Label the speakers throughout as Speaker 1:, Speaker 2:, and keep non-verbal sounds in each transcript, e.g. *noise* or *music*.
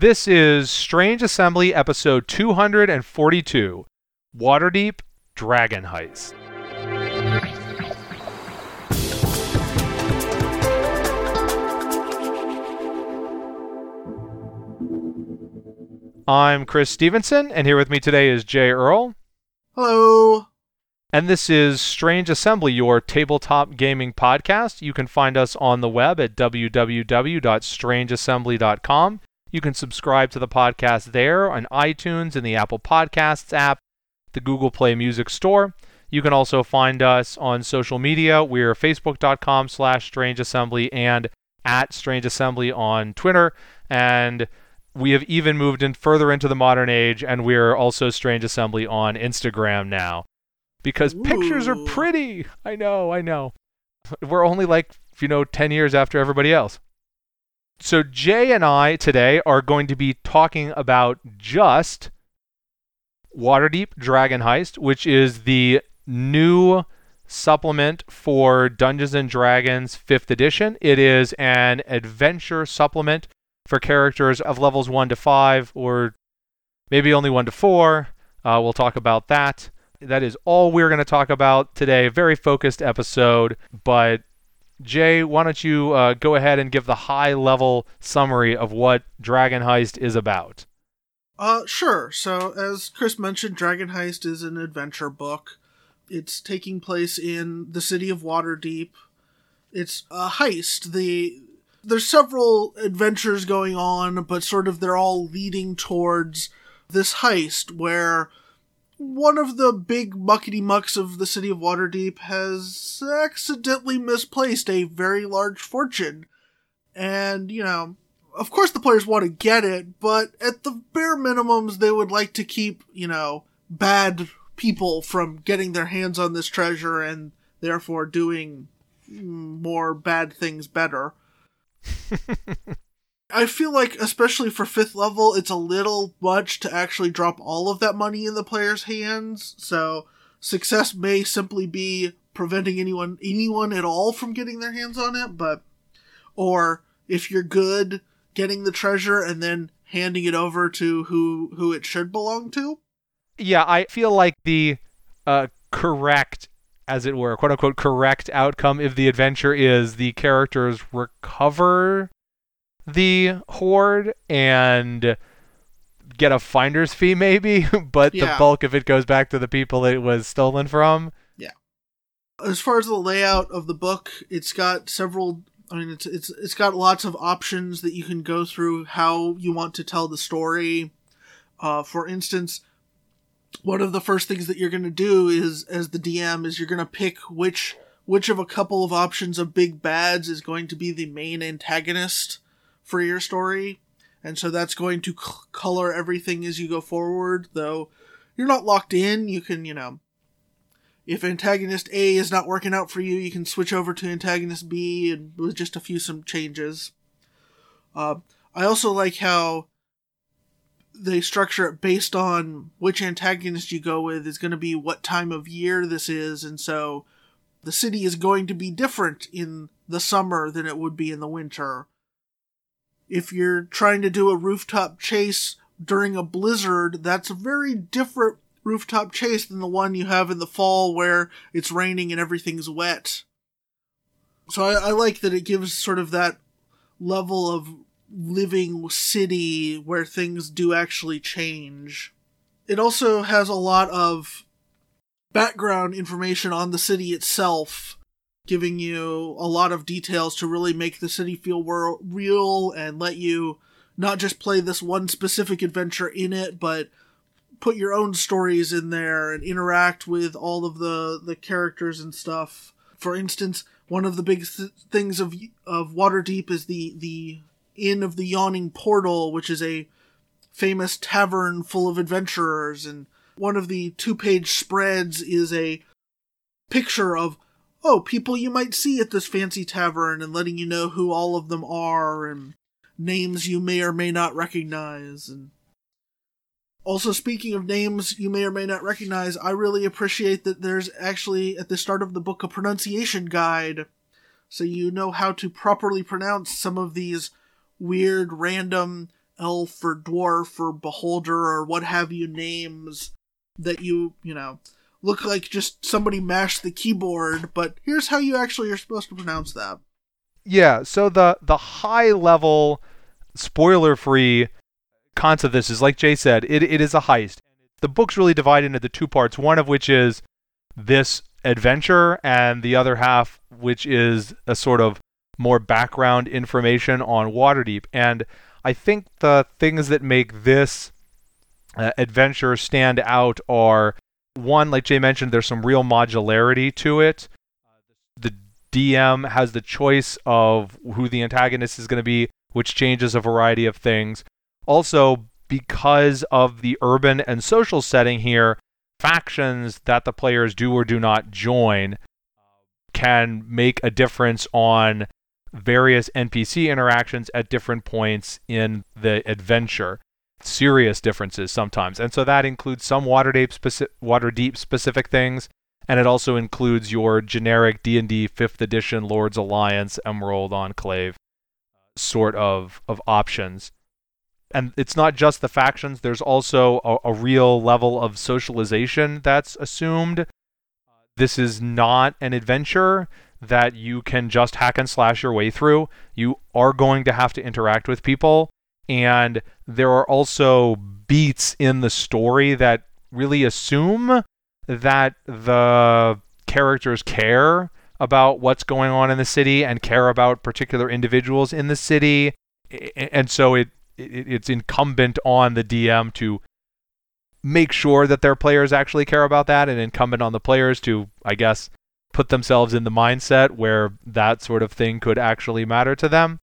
Speaker 1: This is Strange Assembly episode 242 Waterdeep Dragon Heist. I'm Chris Stevenson, and here with me today is Jay Earl.
Speaker 2: Hello.
Speaker 1: And this is Strange Assembly, your tabletop gaming podcast. You can find us on the web at www.strangeassembly.com. You can subscribe to the podcast there on iTunes and the Apple Podcasts app, the Google Play Music Store. You can also find us on social media. We're facebook.com slash strangeassembly and at strangeassembly on Twitter. And we have even moved in further into the modern age, and we're also Strange Assembly on Instagram now because Ooh. pictures are pretty. I know, I know. We're only like, you know, 10 years after everybody else. So, Jay and I today are going to be talking about just Waterdeep Dragon Heist, which is the new supplement for Dungeons and Dragons 5th edition. It is an adventure supplement for characters of levels 1 to 5 or maybe only 1 to 4. Uh, we'll talk about that. That is all we're going to talk about today. Very focused episode, but Jay, why don't you uh, go ahead and give the high level summary of what Dragon Heist is about?
Speaker 2: Uh, sure. So, as Chris mentioned, Dragon Heist is an adventure book. It's taking place in the city of Waterdeep. It's a heist. The there's several adventures going on, but sort of they're all leading towards this heist where one of the big muckety mucks of the city of Waterdeep has accidentally misplaced a very large fortune. And, you know, of course the players want to get it, but at the bare minimums, they would like to keep, you know, bad people from getting their hands on this treasure and therefore doing mm, more bad things better. *laughs* I feel like, especially for fifth level, it's a little much to actually drop all of that money in the player's hands. So success may simply be preventing anyone anyone at all from getting their hands on it, but or if you're good, getting the treasure and then handing it over to who who it should belong to.
Speaker 1: Yeah, I feel like the uh, correct as it were, quote unquote, correct outcome of the adventure is the characters recover the hoard and get a finder's fee maybe, *laughs* but yeah. the bulk of it goes back to the people it was stolen from.
Speaker 2: Yeah. As far as the layout of the book, it's got several I mean it's it's it's got lots of options that you can go through how you want to tell the story. Uh, for instance, one of the first things that you're going to do is as the DM is you're going to pick which which of a couple of options of big bads is going to be the main antagonist for your story. And so that's going to c- color everything as you go forward, though you're not locked in. You can, you know, if antagonist A is not working out for you, you can switch over to antagonist B and with just a few some changes. Uh, I also like how they structure it based on which antagonist you go with is going to be what time of year this is, and so the city is going to be different in the summer than it would be in the winter if you're trying to do a rooftop chase during a blizzard, that's a very different rooftop chase than the one you have in the fall where it's raining and everything's wet. So I, I like that it gives sort of that level of living city where things do actually change. It also has a lot of background information on the city itself giving you a lot of details to really make the city feel real and let you not just play this one specific adventure in it, but put your own stories in there and interact with all of the the characters and stuff. For instance, one of the big th- things of of Waterdeep is the the Inn of the Yawning Portal, which is a famous tavern full of adventurers and one of the two-page spreads is a picture of oh, people you might see at this fancy tavern and letting you know who all of them are and names you may or may not recognize and also speaking of names you may or may not recognize i really appreciate that there's actually at the start of the book a pronunciation guide. So you know how to properly pronounce some of these weird random elf or dwarf or beholder or what have you names that you, you know, look like just somebody mashed the keyboard, but here's how you actually are supposed to pronounce that.
Speaker 1: Yeah, so the the high level spoiler free concept of this is like Jay said, it, it is a heist. The book's really divided into the two parts, one of which is this adventure and the other half which is a sort of more background information on Waterdeep. And I think the things that make this uh, adventure stand out are one, like Jay mentioned, there's some real modularity to it. The DM has the choice of who the antagonist is going to be, which changes a variety of things. Also, because of the urban and social setting here, factions that the players do or do not join uh, can make a difference on various NPC interactions at different points in the adventure. Serious differences sometimes. And so that includes some Waterdeep, speci- Waterdeep specific things, and it also includes your generic D&D 5th edition Lords Alliance Emerald Enclave sort of of options. And it's not just the factions, there's also a, a real level of socialization that's assumed. This is not an adventure that you can just hack and slash your way through. You are going to have to interact with people. And there are also beats in the story that really assume that the characters care about what's going on in the city and care about particular individuals in the city. And so it, it it's incumbent on the DM to make sure that their players actually care about that and incumbent on the players to, I guess, put themselves in the mindset where that sort of thing could actually matter to them.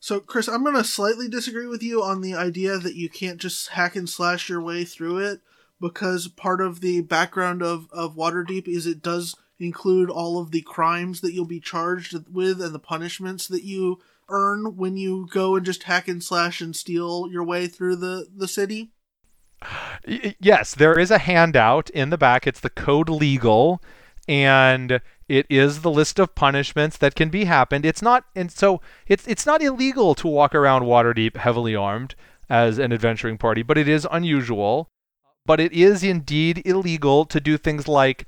Speaker 2: So, Chris, I'm going to slightly disagree with you on the idea that you can't just hack and slash your way through it because part of the background of, of Waterdeep is it does include all of the crimes that you'll be charged with and the punishments that you earn when you go and just hack and slash and steal your way through the, the city.
Speaker 1: Yes, there is a handout in the back. It's the code legal and it is the list of punishments that can be happened. It's not and so it's it's not illegal to walk around Waterdeep heavily armed as an adventuring party, but it is unusual. But it is indeed illegal to do things like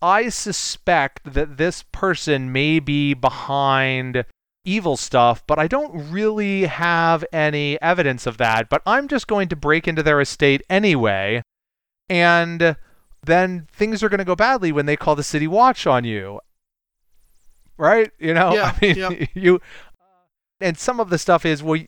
Speaker 1: I suspect that this person may be behind evil stuff, but I don't really have any evidence of that. But I'm just going to break into their estate anyway. And then things are going to go badly when they call the city watch on you. Right? You know, *laughs*
Speaker 2: yeah,
Speaker 1: I mean,
Speaker 2: yeah. *laughs*
Speaker 1: you and some of the stuff is well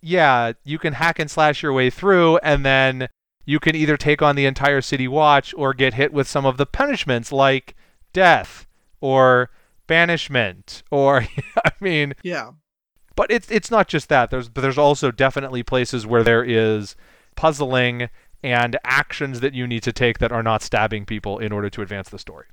Speaker 1: yeah, you can hack and slash your way through and then you can either take on the entire city watch or get hit with some of the punishments like death or banishment or *laughs* I mean
Speaker 2: Yeah.
Speaker 1: but it's it's not just that. There's but there's also definitely places where there is puzzling and actions that you need to take that are not stabbing people in order to advance the story.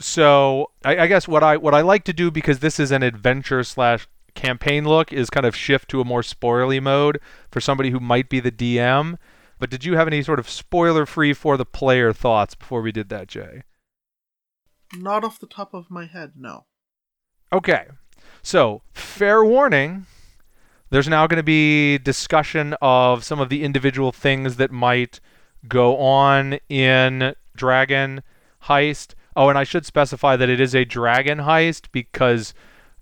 Speaker 1: So I, I guess what I what I like to do because this is an adventure slash campaign look is kind of shift to a more spoilerly mode for somebody who might be the DM. But did you have any sort of spoiler free for the player thoughts before we did that, Jay?
Speaker 2: Not off the top of my head, no.
Speaker 1: Okay. So, fair warning, there's now going to be discussion of some of the individual things that might go on in Dragon Heist. Oh, and I should specify that it is a dragon heist because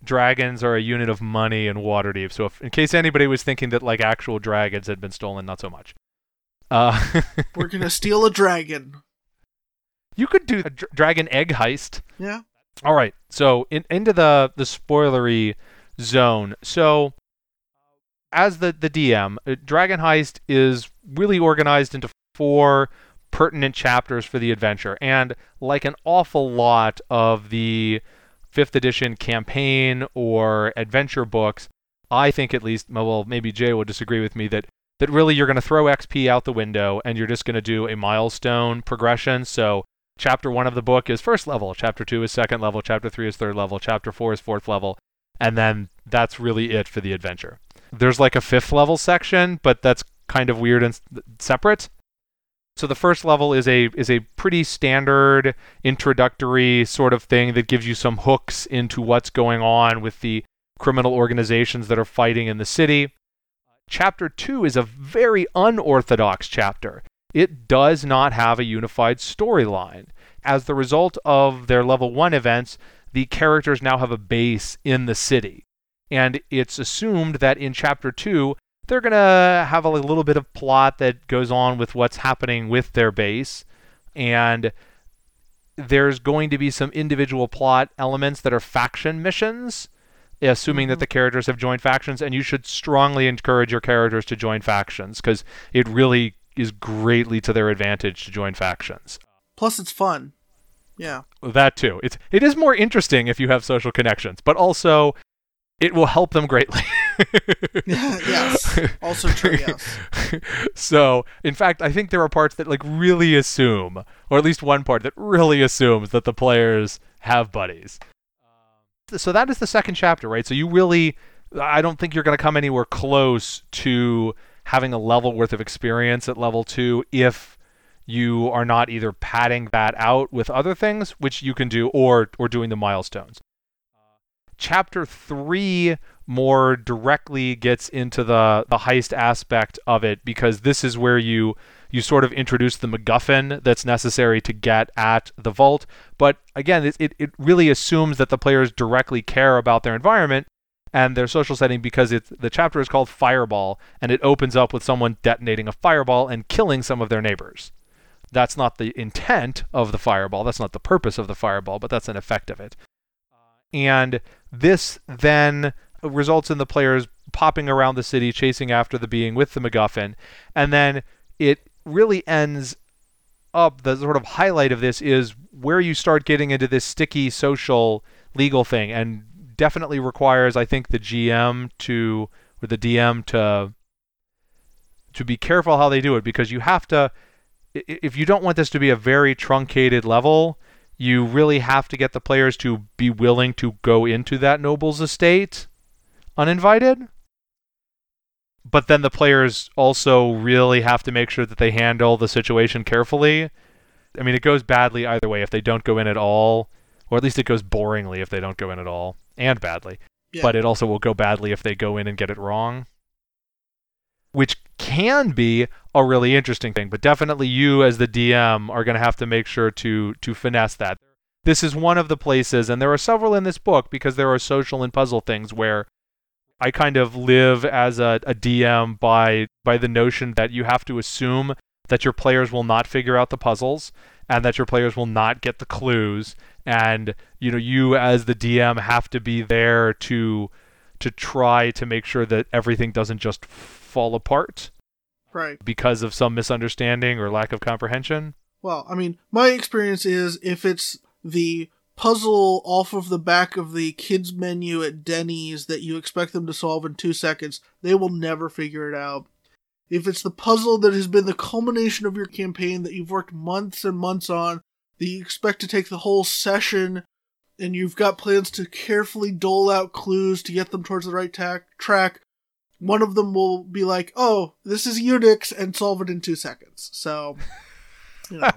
Speaker 1: dragons are a unit of money in Waterdeep. So, if, in case anybody was thinking that like actual dragons had been stolen, not so much. Uh, *laughs*
Speaker 2: We're gonna steal a dragon.
Speaker 1: you could do a dr- dragon egg heist.
Speaker 2: Yeah.
Speaker 1: All right, so in, into the the spoilery zone. So, as the the DM, uh, Dragon Heist is really organized into four pertinent chapters for the adventure, and like an awful lot of the fifth edition campaign or adventure books, I think at least, well, maybe Jay will disagree with me that that really you're going to throw XP out the window and you're just going to do a milestone progression. So chapter one of the book is first level, chapter two is second level, chapter three is third level, chapter four is fourth level, and then that's really it for the adventure. There's like a fifth level section, but that's kind of weird and separate. So the first level is a is a pretty standard introductory sort of thing that gives you some hooks into what's going on with the criminal organizations that are fighting in the city. chapter 2 is a very unorthodox chapter. It does not have a unified storyline. As the result of their level 1 events, the characters now have a base in the city. And it's assumed that in chapter 2, they're going to have a little bit of plot that goes on with what's happening with their base. And there's going to be some individual plot elements that are faction missions, assuming that
Speaker 2: Mhm.
Speaker 1: the characters have joined factions. And you should strongly encourage your characters to join factions because it really is greatly to their advantage to join factions.
Speaker 2: Plus, it's fun. Yeah.
Speaker 1: That too. It's it is more interesting if you have social connections, but also it will help them greatly. *laughs*
Speaker 2: yes. *laughs* Also true. Yes.
Speaker 1: so, in fact, I think there are parts that like really assume, or at least one part that really assumes that the players have buddies. Um, so that is the second chapter, right? So you really, I don't think you're going to come anywhere close to having a level worth of experience at level two if you are not either padding that out with other things, which you can do, or or doing the milestones. Chapter three more directly gets into the the heist aspect of it because this is where you you sort of introduce the MacGuffin that's necessary to get at the vault. But again, it, it, it really assumes that the players directly care about their environment and their social setting because it's the chapter is called Fireball and it opens up with someone detonating a fireball and killing some of their neighbors. That's not the intent of the fireball. That's not the purpose of the fireball, but that's an effect of it. And this then results in the players popping around the city, chasing after the being with the MacGuffin. And then it really ends up the sort of highlight of this is where you start getting into this sticky social legal thing and definitely requires I think the GM to or the DM to to be careful how they do it because you have to if you don't want this to be a very truncated level, you really have to get the players to be willing to go into that noble's estate uninvited. But then the players also really have to make sure that they handle the situation carefully. I mean, it goes badly either way if they don't go in at all, or at least it goes boringly if they don't go in at all, and badly.
Speaker 2: Yeah.
Speaker 1: But it also will go badly if they go in and get it wrong, which can be a really interesting thing. But definitely, you as the DM are going to have to make sure to to finesse that. This is one of the places, and there are several in this book because there are social and puzzle things where I kind of live as a, a DM by by the notion that you have to assume that your players will not figure out the puzzles and that your players will not get the clues and you know you as the DM have to be there to to try to make sure that everything doesn't just fall apart
Speaker 2: Right.
Speaker 1: because of some misunderstanding or lack of comprehension.
Speaker 2: Well, I mean, my experience is if it's the puzzle off of the back of the kids menu at Denny's that you expect them to solve in two seconds, they will never figure it out. If it's the puzzle that has been the culmination of your campaign that you've worked months and months on, that you expect to take the whole session, and you've got plans to carefully dole out clues to get them towards the right tack track, one of them will be like, "Oh, this is Unix," and solve it in two seconds. So, *laughs* you know,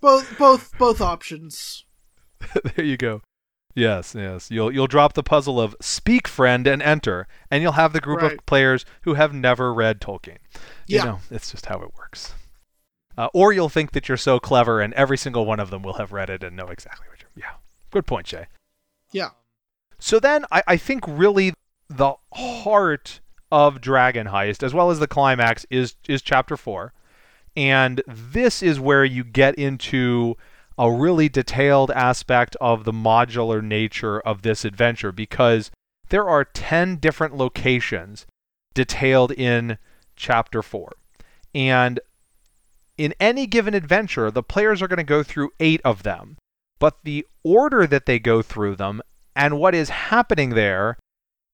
Speaker 2: both both both options. *laughs*
Speaker 1: there you go. Yes, yes. You'll you'll drop the puzzle of speak friend and enter, and you'll have the group
Speaker 2: Right.
Speaker 1: of players who have never read Tolkien. You
Speaker 2: Yeah.
Speaker 1: know, it's just how it works. Uh, or you'll think that you're so clever, and every single one of them will have read it and know exactly what you're. Yeah, good point, Jay.
Speaker 2: Yeah.
Speaker 1: So then, I, I think really the heart of Dragon Heist, as well as the climax, is is chapter four, and this is where you get into a really detailed aspect of the modular nature of this adventure because there are 10 different locations detailed in chapter 4. And in any given adventure, the players are going to go through 8 of them. But the order that they go through them and what is happening there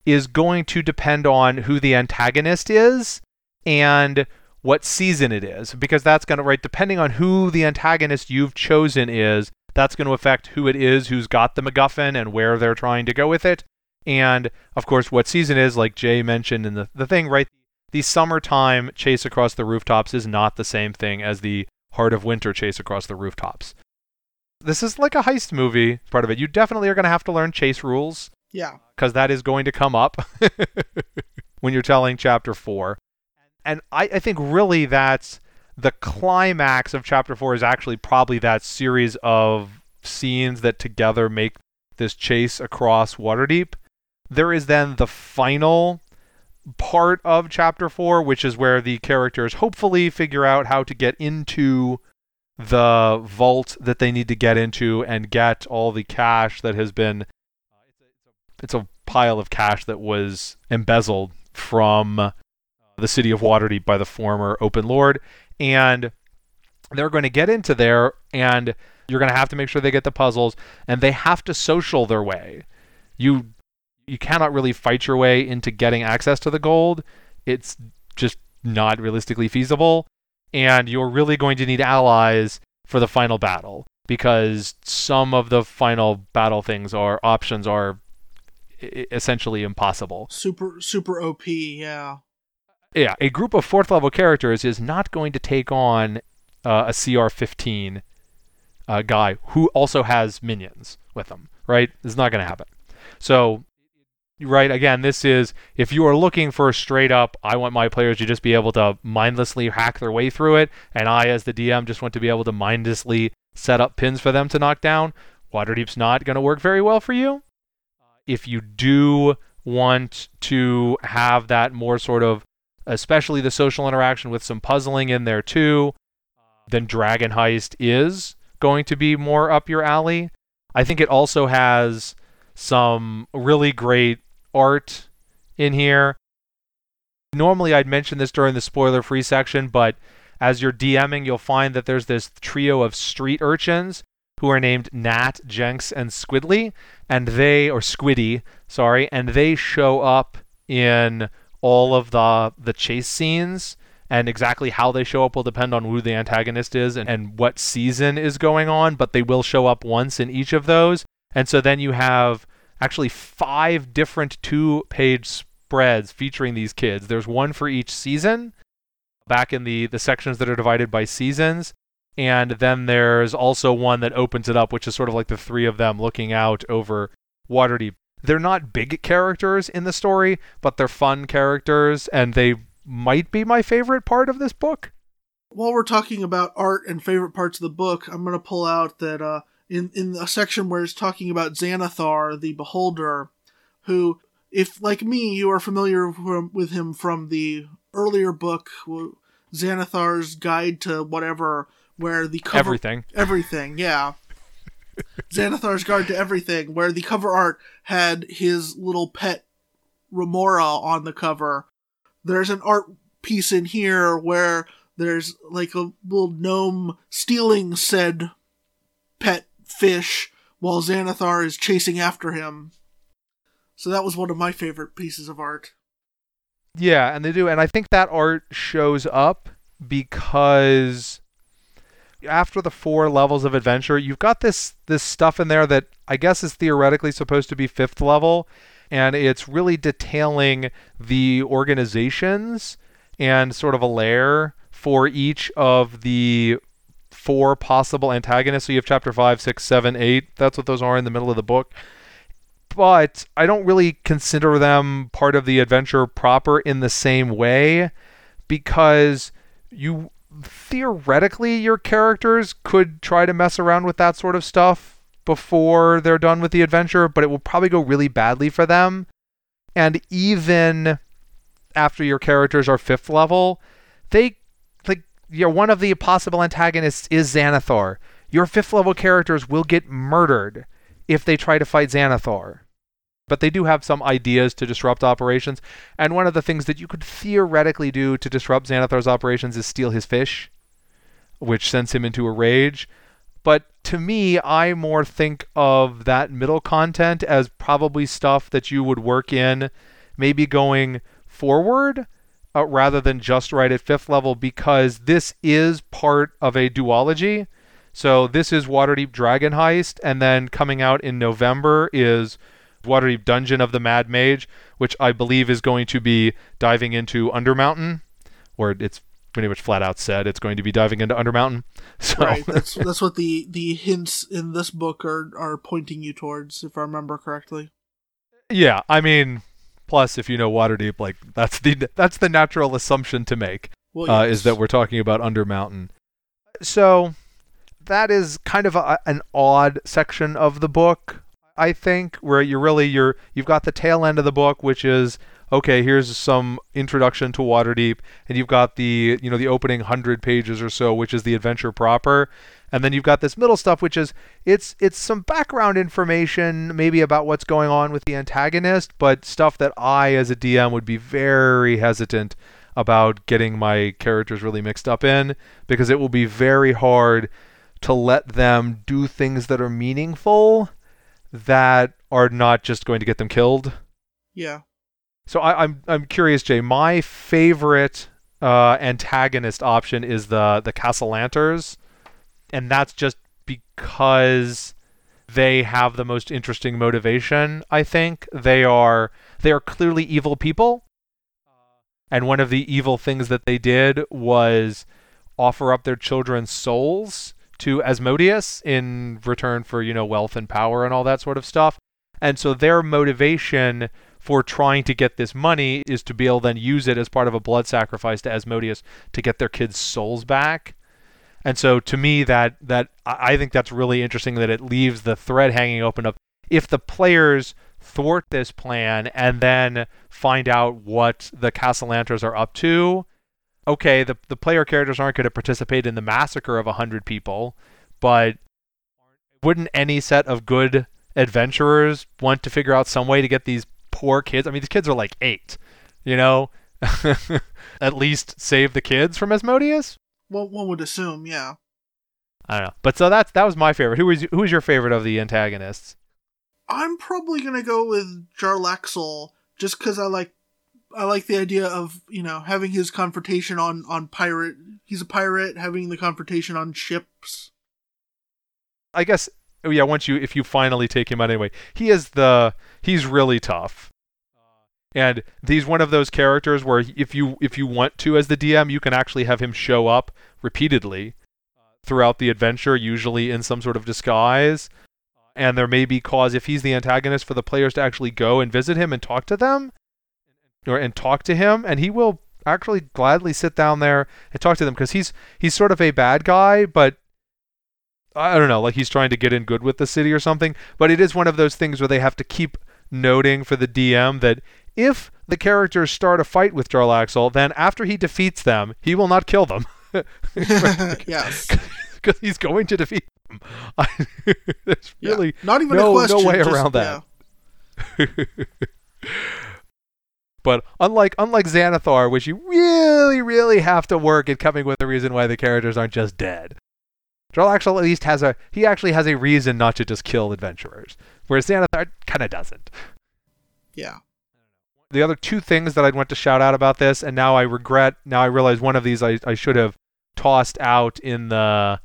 Speaker 1: is going to depend on who the antagonist is and what season it is because that's going to right depending on who the antagonist you've chosen is that's going to affect who it is who's got the MacGuffin and where they're trying to go with it. And of course what season is like Jay mentioned in the, the thing right the summertime chase across the rooftops is not the same thing as the heart of winter chase across the rooftops this is like a heist movie part of it you definitely are going to have to learn chase rules
Speaker 2: Yeah.
Speaker 1: because that is going to come up *laughs* when you're telling chapter four. And I, I think really that's the climax of chapter four is actually probably that series of scenes that together make this chase across Waterdeep. There is then the final part of chapter four, which is where the characters hopefully figure out how to get into the vault that they need to get into and get all the cash that has been it's a pile of cash that was embezzled from the city of Waterdeep by the former Open Lord and they're going to get into there and you're going to have to make sure they get the puzzles and they have to social their way. You you cannot really fight your way into getting access to the gold. It's just not realistically feasible and you're really going to need allies for the final battle because some of the final battle things or options are essentially impossible.
Speaker 2: Super super OP, yeah.
Speaker 1: Yeah, a group of fourth level characters is not going to take on uh, a CR15 uh, guy who also has minions with them, right? It's not going to happen. So right again this is if you are looking for a straight up i want my players to just be able to mindlessly hack their way through it and i as the dm just want to be able to mindlessly set up pins for them to knock down waterdeep's not going to work very well for you. If you do want to have that more sort of especially the social interaction with some puzzling in there too then dragon heist is going to be more up your alley. I think it also has some really great art in here. Normally, I'd mention this during the spoiler free section, but as you're DMing, you'll find that there's this trio of street urchins who are named Nat, Jenks, and Squidly, and they, or Squiddy, sorry, and they show up in all of the the chase scenes and exactly how they show up will depend on who the antagonist is and, and what season is going on, but they will show up once in each of those. And so then you have actually five different two page spreads featuring these kids. There's one for each season back in the, the sections that are divided by seasons. And then there's also one that opens it up, which is sort of like the three of them looking out over Waterdeep. They're not big characters in the story, but they're fun characters, and they might be my favorite part of this book.
Speaker 2: While we're talking about art and favorite parts of the book, I'm going to pull out that uh, in in a section where it's talking about Xanathar, the Beholder, who, if like me, you are familiar with him from the earlier book, Xanathar's Guide to whatever, where the cover
Speaker 1: everything,
Speaker 2: everything, yeah. *laughs* Xanathar's Guide to Everything, where the cover art had his little pet Remora on the cover. There's an art piece in here where there's like a little gnome stealing said pet fish while Xanathar is chasing after him. So that was one of my favorite pieces of art.
Speaker 1: Yeah, and they do, and I think that art shows up because after the four levels of adventure, you've got this this stuff in there that I guess is theoretically supposed to be fifth level, and it's really detailing the organizations and sort of a lair for each of the four possible antagonists. So you have chapter five, six, seven, eight. That's what those are in the middle of the book. But I don't really consider them part of the adventure proper in the same way because you theoretically your characters could try to mess around with that sort of stuff before they're done with the adventure, but it will probably go really badly for them. And even after your characters are fifth level, they you one of the possible antagonists is Xanathar. Your fifth level characters will get murdered if they try to fight Xanathar. But they do have some ideas to disrupt operations, and one of the things that you could theoretically do to disrupt Xanathar's operations is steal his fish, which sends him into a rage. But to me, I more think of that middle content as probably stuff that you would work in, maybe going forward uh, rather than just right at fifth level because this is part of a duology. So this is Waterdeep Dragon Heist, and then coming out in November is Waterdeep Dungeon of the Mad Mage, which I believe is going to be diving into Undermountain, or it's pretty much flat out said it's going to be diving into Undermountain. *laughs* So
Speaker 2: right, that's that's what the the hints in this book are are pointing you towards, if I remember correctly.
Speaker 1: Yeah, I mean, Plus, if you know Waterdeep, like that's the that's the natural assumption to make
Speaker 2: Well,
Speaker 1: uh,
Speaker 2: yes.
Speaker 1: is that we're talking about Undermountain. So that is kind of a, an odd section of the book, I think, where you're really you're you've got the tail end of the book, which is okay. Here's some introduction to Waterdeep, and you've got the you know the opening hundred pages or so, which is the adventure proper, and then you've got this middle stuff, which is it's it's some background information, maybe about what's going on with the antagonist, but stuff that I as a DM would be very hesitant about getting my characters really mixed up in because it will be very hard to let them do things that are meaningful that are not just going to get them killed.
Speaker 2: yeah.
Speaker 1: So I, I'm I'm curious, Jay. My favorite uh, antagonist option is the the Castle Cassalanters, and that's just because they have the most interesting motivation. I think they are they are clearly evil people, and one of the evil things that they did was offer up their children's souls to Asmodeus in return for you know wealth and power and all that sort of stuff. And so their motivation for trying to get this money is to be able to then use it as part of a blood sacrifice to Asmodeus to get their kids' souls back. And so to me that that I think that's really interesting that it leaves the thread hanging open of if the players thwart this plan and then find out what the Cassalanters are up to, okay, the the player characters aren't going to participate in the massacre of a hundred people, but wouldn't any set of good adventurers want to figure out some way to get these poor kids? I mean, these kids are like eight, you know, *laughs* at least save the kids from Asmodeus.
Speaker 2: Well, one would assume, yeah.
Speaker 1: I don't know, but so that's that was my favorite. Who was who was your favorite of the antagonists?
Speaker 2: I'm probably gonna go with Jarlaxle just because I like I like the idea of you know having his confrontation on on pirate. He's a pirate having the confrontation on ships.
Speaker 1: I guess oh yeah, once you if you finally take him out anyway, he is the he's really tough. And he's one of those characters where if you if you want to as the DM, you can actually have him show up repeatedly uh, throughout the adventure, usually in some sort of disguise. And there may be cause if he's the antagonist for the players to actually go and visit him and talk to them or and talk to him and he will actually gladly sit down there and talk to them because he's he's sort of a bad guy, but I don't know, like he's trying to get in good with the city or something. But it is one of those things where they have to keep noting for the DM that if the characters start a fight with Jarlaxle, then after he defeats them, he will not kill them. *laughs*
Speaker 2: yes. *laughs*
Speaker 1: Because he's going to defeat them. *laughs* There's
Speaker 2: Yeah.
Speaker 1: really
Speaker 2: Not even
Speaker 1: no-
Speaker 2: a question.
Speaker 1: no way
Speaker 2: just-
Speaker 1: around that. but unlike unlike Xanathar, which you really, really have to work at coming with a reason why the characters aren't just dead. Jarlaxle at least has a he actually has a reason not to just kill adventurers, whereas Xanathar kind of doesn't.
Speaker 2: Yeah.
Speaker 1: The other two things that I'd want to shout out about this, and now I regret, now I realize one of these I, I should have tossed out in the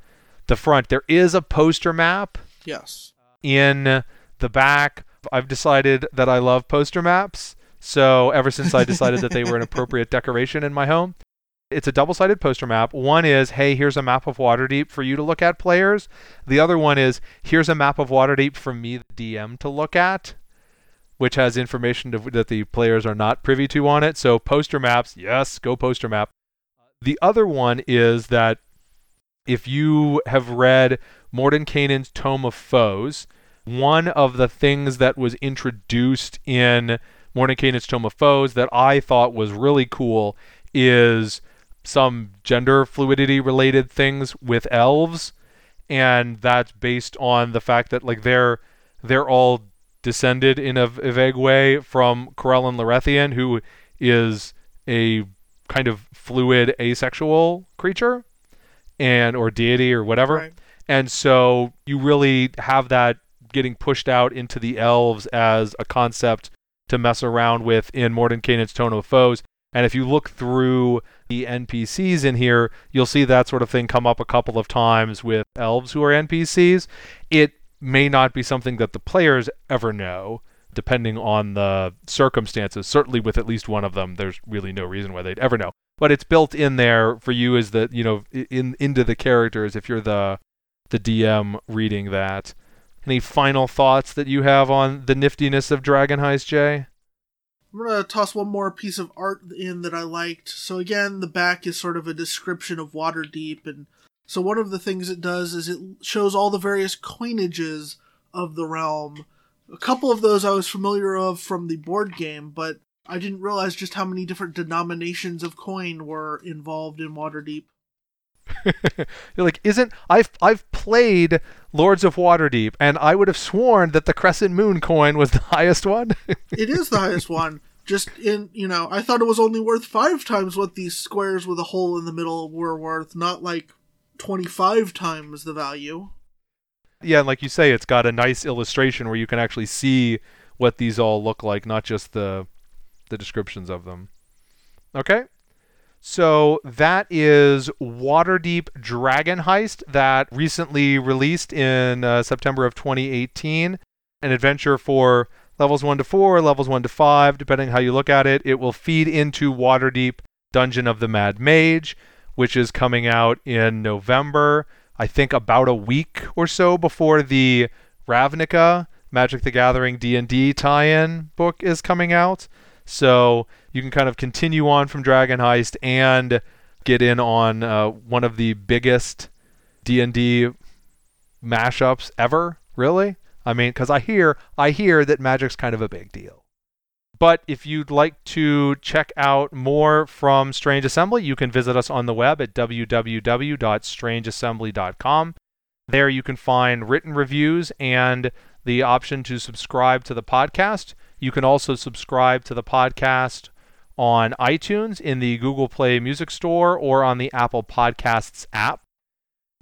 Speaker 1: the front. There is a poster map
Speaker 2: Yes.
Speaker 1: in the back. I've decided that I love poster maps. So ever since I decided that they were an *laughs* appropriate decoration in my home, it's a double-sided poster map. One is, hey, here's a map of Waterdeep for you to look at, players. The other one is, here's a map of Waterdeep for me, the DM, to look at, which has information to, that the players are not privy to on it. So poster maps, yes, go poster map. The other one is that if you have read Mordenkainen's Tome of Foes, one of the things that was introduced in Mordenkainen's Tome of Foes that I thought was really cool is some gender fluidity related things with elves and that's based on the fact that like they're they're all descended in a, a vague way from Corellon Larethian who is a kind of fluid asexual creature and or deity or whatever
Speaker 2: Right.
Speaker 1: and so you really have that getting pushed out into the elves as a concept to mess around with in Mordenkainen's Tome of Foes. And if you look through the NPCs in here, you'll see that sort of thing come up a couple of times with elves who are NPCs. It may not be something that the players ever know, depending on the circumstances. Certainly, with at least one of them, there's really no reason why they'd ever know. But it's built in there for you as the you know in into the characters if you're the the DM reading that. Any final thoughts that you have on the niftiness of Dragon Heist, Jay?
Speaker 2: I'm gonna toss one more piece of art in that I liked. So again, the back is sort of a description of Waterdeep, and so one of the things it does is it shows all the various coinages of the realm. A couple of those I was familiar of from the board game, but I didn't realize just how many different denominations of coin were involved in Waterdeep. *laughs*
Speaker 1: You're like, isn't I've I've played Lords of Waterdeep, and I would have sworn that the Crescent Moon coin was *laughs* the highest one. *laughs*
Speaker 2: it is the highest one. Just in you know, I thought it was only worth five times what these squares with a hole in the middle were worth, not like twenty five times the value.
Speaker 1: Yeah, and like you say, it's got a nice illustration where you can actually see what these all look like, not just the the descriptions of them. Okay, so that is Waterdeep Dragon Heist that recently released in uh, September of 2018. An adventure for levels 1 to 4, levels 1 to 5, depending how you look at it. It will feed into Waterdeep Dungeon of the Mad Mage, which is coming out in November. I think about a week or so before the Ravnica Magic the Gathering D&D tie-in book is coming out. So you can kind of continue on from Dragon Heist and get in on uh, one of the biggest D&D mashups ever, really? I mean, cuz I hear I hear that Magic's kind of a big deal. But if you'd like to check out more from Strange Assembly, you can visit us on the web at www.strangeassembly.com. There you can find written reviews and the option to subscribe to the podcast. You can also subscribe to the podcast on iTunes, in the Google Play Music Store, or on the Apple Podcasts app.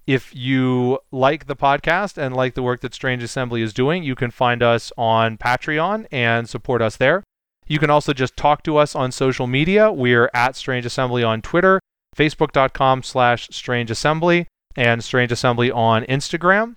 Speaker 1: If you like the podcast and like the work that Strange Assembly is doing, you can find us on Patreon and support us there. You can also just talk to us on social media. We're at Strange Assembly on Twitter, facebook.com slash Strange Assembly, and Strange Assembly on Instagram.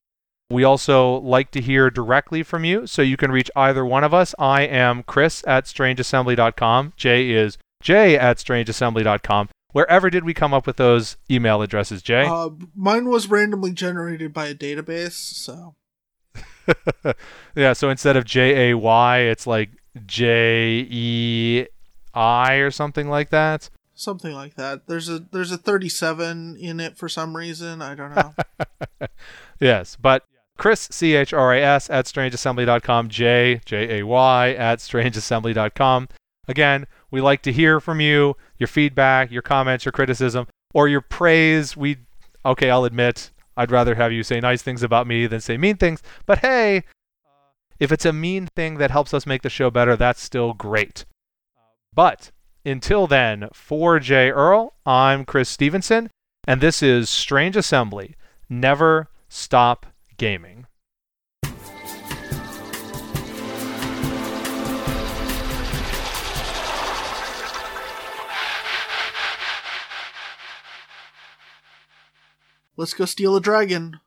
Speaker 1: We also like to hear directly from you, so you can reach either one of us. I am Chris at strangeassembly.com. Jay is Jay at strangeassembly.com. Wherever did we come up with those email addresses, Jay?
Speaker 2: Uh, mine was randomly generated by a database, so. *laughs*
Speaker 1: yeah, so instead of J A Y, it's like J E I or something like that.
Speaker 2: Something like that. There's a there's a 37 in it for some reason. I don't know. *laughs*
Speaker 1: yes, but Chris, C H R A S, at strangeassembly.com, J, J A Y, at strangeassembly.com. Again, we like to hear from you, your feedback, your comments, your criticism, or your praise. We, okay, I'll admit, I'd rather have you say nice things about me than say mean things, but hey, if it's a mean thing that helps us make the show better, that's still great. But until then, for Jay Earl, I'm Chris Stevenson, and this is Strange Assembly. Never stop gaming.
Speaker 2: Let's go steal a dragon.